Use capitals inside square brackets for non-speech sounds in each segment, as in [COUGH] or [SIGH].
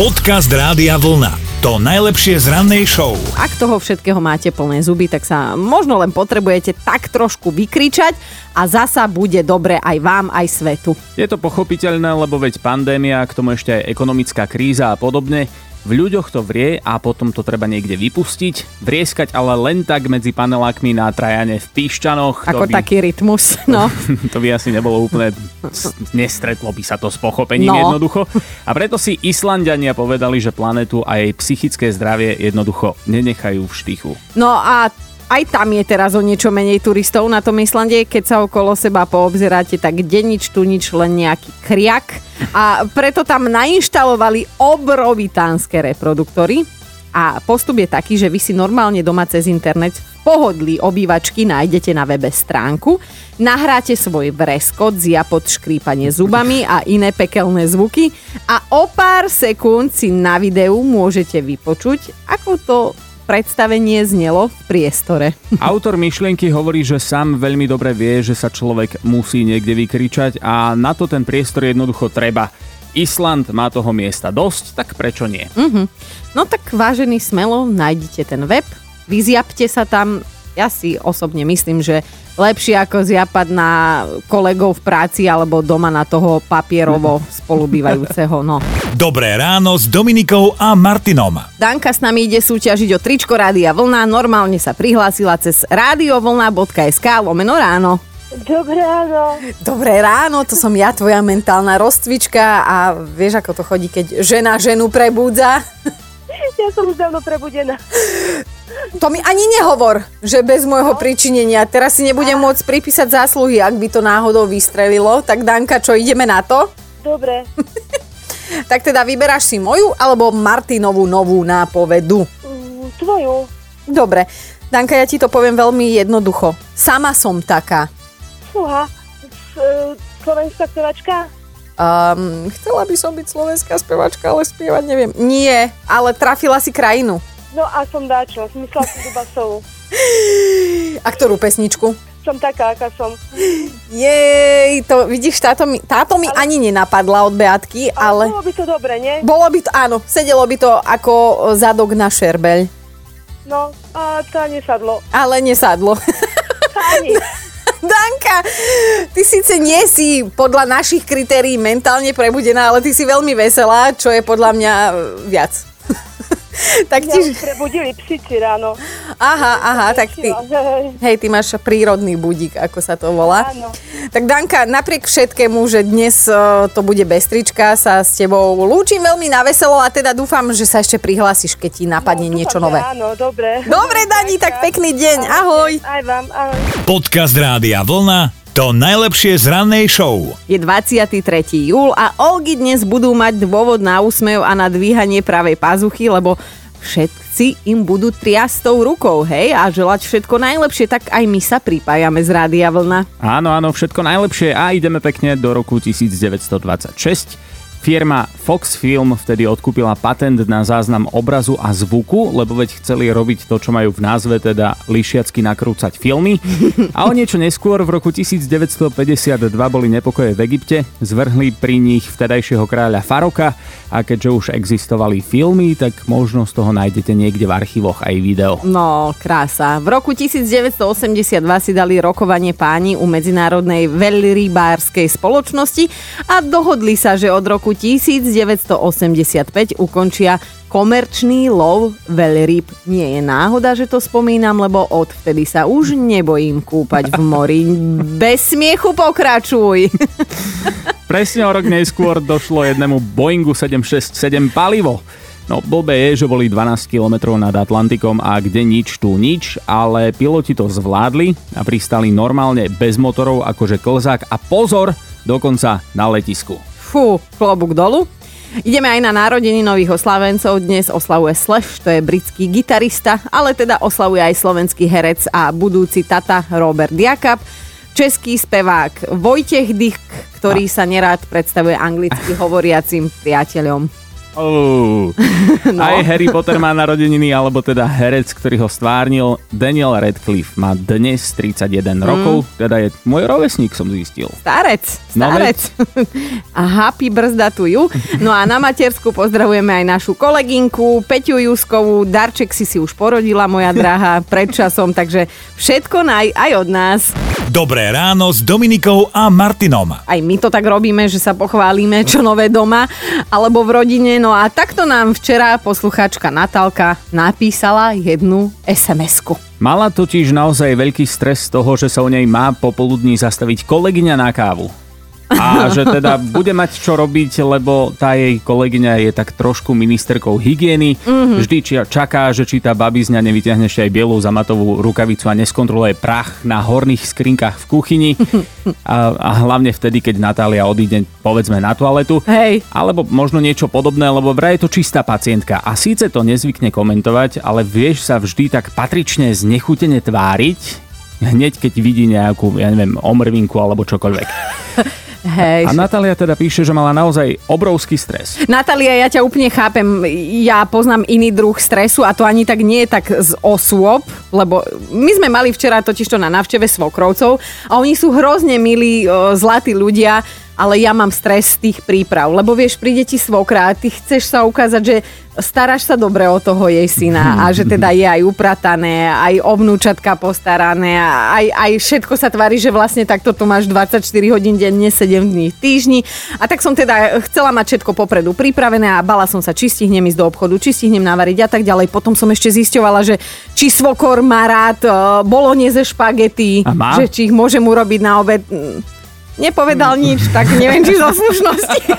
Podcast Rádia Vlna. To najlepšie z rannej show. Ak toho všetkého máte plné zuby, tak sa možno len potrebujete tak trošku vykričať a zasa bude dobre aj vám, aj svetu. Je to pochopiteľné, lebo veď pandémia, k tomu ešte aj ekonomická kríza a podobne, v ľuďoch to vrie a potom to treba niekde vypustiť. Vrieskať ale len tak medzi panelákmi na Trajane v Píšťanoch. Ako by, taký rytmus, [LAUGHS] no. to by asi nebolo úplne... Nestretlo by sa to s pochopením No. jednoducho. A preto si Islandiania povedali, že planetu a jej psychické zdravie jednoducho nenechajú v štychu. No a aj tam je teraz o niečo menej turistov na tom Islande. Keď sa okolo seba poobzeráte, tak kde nič, tu nič, len nejaký kriak. A preto tam nainštalovali obrovitánske reproduktory. A postup je taký, že vy si normálne doma cez internet v pohodlí obývačky nájdete na webe stránku, nahráte svoj vreskot, pod škrípanie zubami a iné pekelné zvuky a o pár sekúnd si na videu môžete vypočuť, ako to predstavenie znelo v priestore. [LAUGHS] Autor myšlienky hovorí, že sám veľmi dobre vie, že sa človek musí niekde vykričať a na to ten priestor jednoducho treba. Island má toho miesta dosť, tak prečo nie? No tak vážený smelo, nájdite ten web, vyziapte sa tam. Ja si osobne myslím, že lepšie ako zjapať na kolegov v práci alebo doma na toho papierovo [LAUGHS] spolubývajúceho. No. Dobré ráno s Dominikou a Martinom. Danka s nami ide súťažiť o tričko Rádia Vlna. Normálne sa prihlásila cez radiovlna.sk lomeno ráno. Dobré ráno. Dobré ráno, to som ja, tvoja mentálna rozcvička a vieš, ako to chodí, keď žena ženu prebúdza. Ja som už dávno prebudená. To mi ani nehovor, že bez môjho pričinenia. Teraz si nebudem môcť pripísať zásluhy, ak by to náhodou vystrelilo. Tak Danka, čo ideme na to? Dobre. [LAUGHS] Tak teda vyberáš si moju alebo Martinovú novú nápovedu. Mm, Tvoju. Dobre, Danka, ja ti to poviem veľmi jednoducho. Sama som taká. Fúha. E, Slovenská spevačka? Um, chcela by som byť slovenská spevačka, ale spievať neviem. Nie, ale trafila si krajinu. No a som dáčo. Myslela som Dubasovú. [LAUGHS] A ktorú pesničku? Som taká, aká som. Jej, to vidíš, táto mi, táto mi ani nenapadla od Beatky, ale... Bolo by to dobre, nie? Bolo by to, áno, sedelo by to ako zadok na šerbeľ, No, a tá nesadlo. ale nesadlo. Ani. [LAUGHS] Danka, ty síce nie si podľa našich kritérií mentálne prebudená, ale ty si veľmi veselá, čo je podľa mňa viac. [LAUGHS] tak Ja ti... prebudili psici ráno. Aha, aha, tak ty... [LAUGHS] Hej, ty máš prírodný budík, ako sa to volá. Áno. Tak Danka, napriek všetkému, že dnes e, to bude bez trička, sa s tebou lúčim veľmi na veselo a teda dúfam, že sa ešte prihlásiš, keď ti napadne No, niečo dúfam, nové. Áno, dobre. Dobre, Dani, tak pekný deň, ahoj. Aj vám, ahoj. Podcast Rádia Vlna. To najlepšie z rannej show. Je 23. júl a Olgy dnes budú mať dôvod na úsmev a na dvíhanie pravej pazuchy, lebo všetci im budú triasť tou rukou, hej, a želať všetko najlepšie, tak aj my sa pripájame z Rádia Vlna. Áno, áno, všetko najlepšie a ideme pekne do roku 1926. Firma Fox Film vtedy odkúpila patent na záznam obrazu a zvuku, lebo veď chceli robiť to, čo majú v názve, teda lišiacky nakrúcať filmy. A o niečo neskôr, v roku 1952, boli nepokoje v Egypte, zvrhli pri nich vtedajšieho kráľa Faroka a keďže už existovali filmy, tak možno z toho nájdete niekde v archívoch aj video. No, krása. V roku 1982 si dali rokovanie páni u Medzinárodnej veľrybárskej spoločnosti a dohodli sa, že od roku 1985 ukončia komerčný lov veľryb. Nie je náhoda, že to spomínam, lebo odvtedy sa už nebojím kúpať v mori. Bez smiechu pokračuj. [LAUGHS] Presne o rok neskôr došlo jednému Boeingu 767 palivo. No blbé je, že boli 12 km nad Atlantikom a kde nič, tu nič, ale piloti to zvládli a pristali normálne bez motorov akože klzák a pozor, dokonca na letisku. Fú, klobúk dolu. Ideme aj na narodení nových oslavencov. Dnes oslavuje Slash, to je britský gitarista, ale teda oslavuje aj slovenský herec a budúci tata Robert Jakab. Český spevák Vojtech Dych, ktorý sa nerád predstavuje anglicky hovoriacim priateľom. Oh. [LAUGHS] No. Aj Harry Potter má narodeniny, alebo teda herec, ktorý ho stvárnil, Daniel Radcliffe má dnes 31 mm. rokov, teda je môj rovesník, som zistil. Starec, No starec. [LAUGHS] a happy brzda tu ju. No a na matersku pozdravujeme aj našu kolegynku Peťu Juskovú. Darček si si už porodila, moja [LAUGHS] drahá, pred časom, takže všetko naj aj od nás. Dobré ráno s Dominikou a Martinom. Aj my to tak robíme, že sa pochválime, čo nové doma alebo v rodine. No a takto nám včera poslucháčka Natálka napísala jednu SMS-ku. Mala totiž naozaj veľký stres z toho, že sa o nej má popoludní zastaviť kolegyňa na kávu. A že teda bude mať čo robiť, lebo tá jej kolegyňa je tak trošku ministerkou hygieny. Mm-hmm. Vždy čaká, že či tá babizňa nevyťahne ešte aj bielú zamatovú rukavicu a neskontroluje prach na horných skrinkách v kuchyni. A, a hlavne vtedy, keď Natália odíde povedzme na toaletu. Hej. Alebo možno niečo podobné, lebo vraj je to čistá pacientka. A síce to nezvykne komentovať, ale vieš sa vždy tak patrične znechutene tváriť, hneď keď vidí nejakú, ja neviem, omrvinku alebo čokoľvek. [LAUGHS] Hej. A Natália teda píše, že mala naozaj obrovský stres. Natália, ja ťa úplne chápem. Ja poznám iný druh stresu a to ani tak nie je tak z osôb, lebo my sme mali včera totižto na návšteve svokrovcov a oni sú hrozne milí, zlatí ľudia, ale ja mám stres z tých príprav, lebo vieš, príde ti svokra a ty chceš sa ukázať, že staráš sa dobre o toho jej syna a že teda je aj upratané, aj o vnúčatka postarané, a aj, aj všetko sa tvári, že vlastne takto tu máš 24 hodín denne, 7 dní v týždni. A tak som teda chcela mať všetko popredu pripravené a bala som sa, či stihnem ísť do obchodu, či stihnem navariť a tak ďalej. Potom som ešte zisťovala, že či svokor má rád uh, bolognese špagety, že či ich môžem urobiť na obed. Mm, Nepovedal nič, tak neviem, či zo [LAUGHS] slušnosti. [LAUGHS]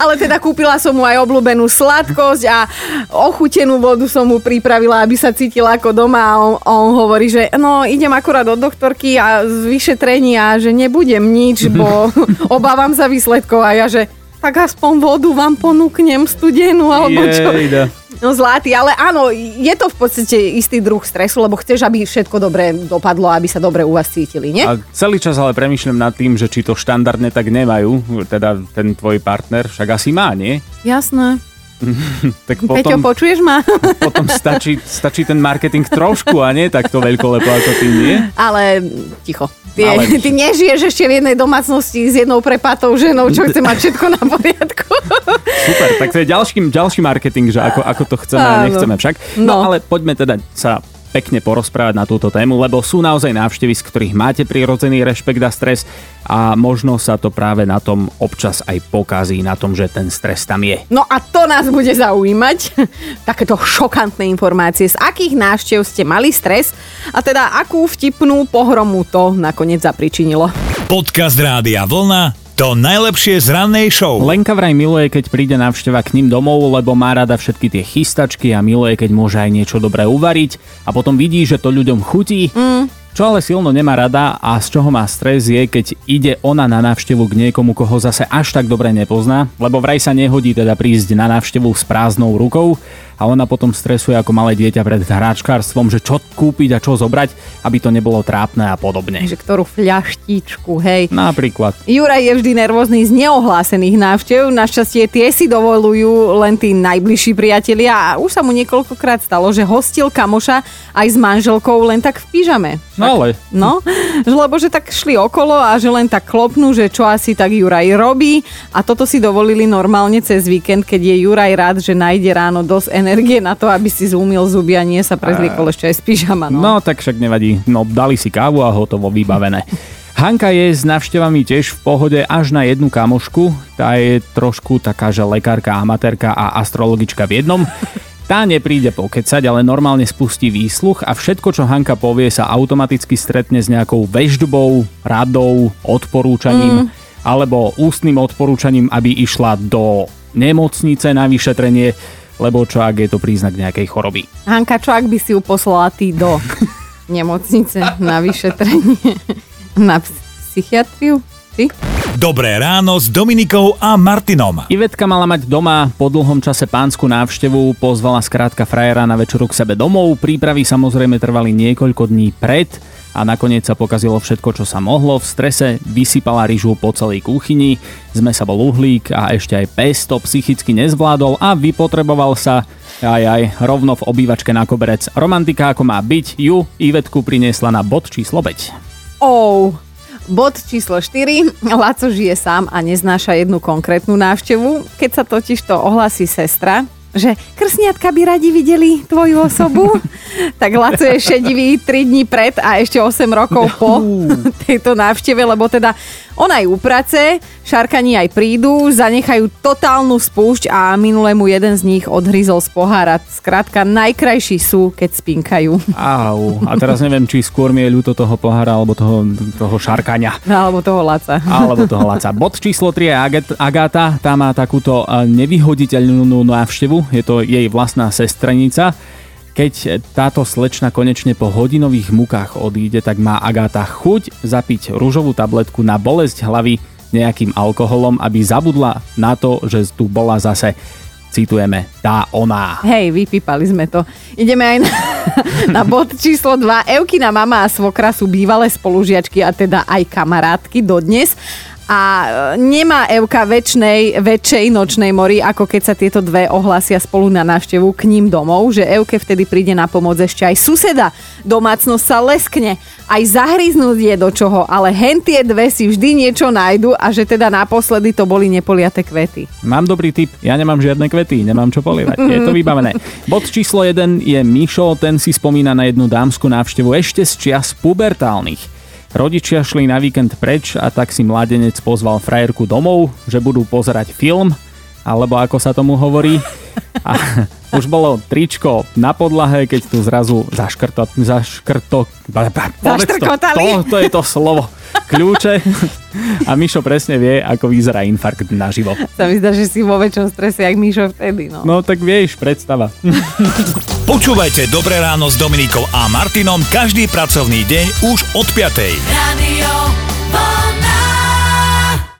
Ale teda kúpila som mu aj obľúbenú sladkosť a ochutenú vodu som mu pripravila, aby sa cítila ako doma a on, on hovorí, že no idem akurát do doktorky a z vyšetrenia, že nebudem nič, bo [LAUGHS] obávam sa výsledkov a ja, že tak aspoň vodu vám ponúknem studenú alebo čo. Jejda. No zlatý, ale áno, je to v podstate istý druh stresu, lebo chceš, aby všetko dobre dopadlo, aby sa dobre u vás cítili, nie? A celý čas ale premyšľam nad tým, že či to štandardne tak nemajú, teda ten tvoj partner, však asi má, nie? Jasné. [LAUGHS] Tak Peťo, potom, počuješ ma? [LAUGHS] potom stačí, stačí ten marketing trošku a nie takto veľkolepo ako ty, nie? Ale ticho. Ty, Ale- [LAUGHS] ty nežiješ ešte v jednej domácnosti s jednou prepatou ženou, čo chce mať všetko na poriadku. [LAUGHS] Super, tak to je ďalší, ďalší marketing, že ako, ako to chceme a nechceme však. No, No. ale poďme teda sa pekne porozprávať na túto tému, lebo sú naozaj návštevy, z ktorých máte prirodzený rešpekt a stres a možno sa to práve na tom občas aj pokazí, na tom, že ten stres tam je. No a to nás bude zaujímať. [LAUGHS] Takéto šokantné informácie. Z akých návštev ste mali stres a teda akú vtipnú pohromu to nakoniec zapričinilo. Podcast Rádia Vlna to najlepšie z rannej show. Lenka vraj miluje, keď príde návšteva k ním domov, lebo má rada všetky tie chystačky a miluje, keď môže aj niečo dobré uvariť a potom vidí, že to ľuďom chutí. Mm. Čo ale silno nemá rada a z čoho má stres je, keď ide ona na návštevu k niekomu, koho zase až tak dobre nepozná, lebo vraj sa nehodí teda prísť na návštevu s prázdnou rukou a ona potom stresuje ako malé dieťa pred hráčkárstvom, že čo kúpiť a čo zobrať, aby to nebolo trápne a podobne. Že ktorú fľaštičku, hej. Napríklad. Juraj je vždy nervózny z neohlásených návštev. Našťastie tie si dovolujú len tí najbližší priatelia a už sa mu niekoľkokrát stalo, že hostil kamoša aj s manželkou len tak v pyžame. No ale No, že lebo že tak šli okolo a že len tak klopnú, že čo asi tak Juraj robí a toto si dovolili normálne cez víkend, keď je Juraj rád, že nájde ráno dosť energie na to, aby si zúmil zuby a nie sa prezliekol ešte aj z pyžama. No. No, tak však nevadí. No, dali si kávu a hotovo vybavené. Hanka je s návštevami tiež v pohode až na jednu kamošku. Tá je trošku taká, že lekárka, amatérka a astrologička v jednom. Tá nepríde pokecať, ale normálne spustí výsluch a všetko, čo Hanka povie, sa automaticky stretne s nejakou veždbou, radou, odporúčaním mm. alebo ústnym odporúčaním, aby išla do nemocnice na vyšetrenie, lebo čo ak je to príznak nejakej choroby. Hanka, čo ak by si ju poslala ty do [LAUGHS] nemocnice na vyšetrenie, na psychiatriu? Ty? Dobré ráno s Dominikou a Martinom. Ivetka mala mať doma po dlhom čase pánsku návštevu, pozvala skrátka frajera na večeru k sebe domov. Prípravy samozrejme trvali niekoľko dní pred a nakoniec sa pokazilo všetko, čo sa mohlo. V strese vysypala ryžu po celej kuchyni, sme sa bol uhlík a ešte aj pes to psychicky nezvládol a vypotreboval sa aj aj rovno v obývačke na koberec. Romantika ako má byť, ju Ivetku priniesla na bod číslo 5. Oh, Bod číslo 4. Laco žije sám a neznáša jednu konkrétnu návštevu. Keď sa totiž to ohlasí sestra, že krsniatka by radi videli tvoju osobu, [LAUGHS] tak Laco je šedivý 3 dní pred a ešte 8 rokov po tejto návšteve, lebo teda ona aj uprace, šarkani aj prídu, zanechajú totálnu spúšť a minulému jeden z nich odhryzol z pohára. Skrátka, najkrajší sú, keď spinkajú. Au, a teraz neviem, či skôr mi je ľúto toho pohára, alebo toho, toho šarkania. Alebo toho Laca. Alebo toho Laca. [LAUGHS] Bod číslo 3 je Agáta, tá má takúto nevyhoditeľnú návštevu, je to jej vlastná sestrenica. Keď táto slečna konečne po hodinových mukách odíde, tak má Agáta chuť zapiť rúžovú tabletku na bolesť hlavy nejakým alkoholom, aby zabudla na to, že tu bola zase citujeme, tá ona. Hej, vypípali sme to. Ideme aj na, [LAUGHS] na bod číslo 2. Eukina mama a svokra sú bývalé spolužiačky a teda aj kamarátky dodnes a e, nemá Evka väčšnej, väčšej nočnej mori, ako keď sa tieto dve ohlasia spolu na návštevu k ním domov, že Evke vtedy príde na pomoc ešte aj suseda. Domácnosť sa leskne, aj zahryznúť je do čoho, ale hen tie dve si vždy niečo nájdu a že teda naposledy to boli nepoliate kvety. Mám dobrý tip, ja nemám žiadne kvety, nemám čo polievať, je to vybavené. Bod číslo 1 je Mišo, ten si spomína na jednu dámsku návštevu ešte z čias pubertálnych. Rodičia šli na víkend preč a tak si mladenec pozval frajerku domov, že budú pozerať film, alebo ako sa tomu hovorí. A [LAUGHS] už bolo tričko na podlahe, keď tu zrazu zaškrto, zaškrto, to, to, to je to slovo kľúče a Mišo presne vie, ako vyzerá infarkt naživo. Sa mi zdá, že si vo väčšom strese, jak Mišo vtedy. No, no tak vieš, predstava. [LAUGHS] Počúvajte Dobré ráno s Dominikou a Martinom každý pracovný deň už od 5. Radio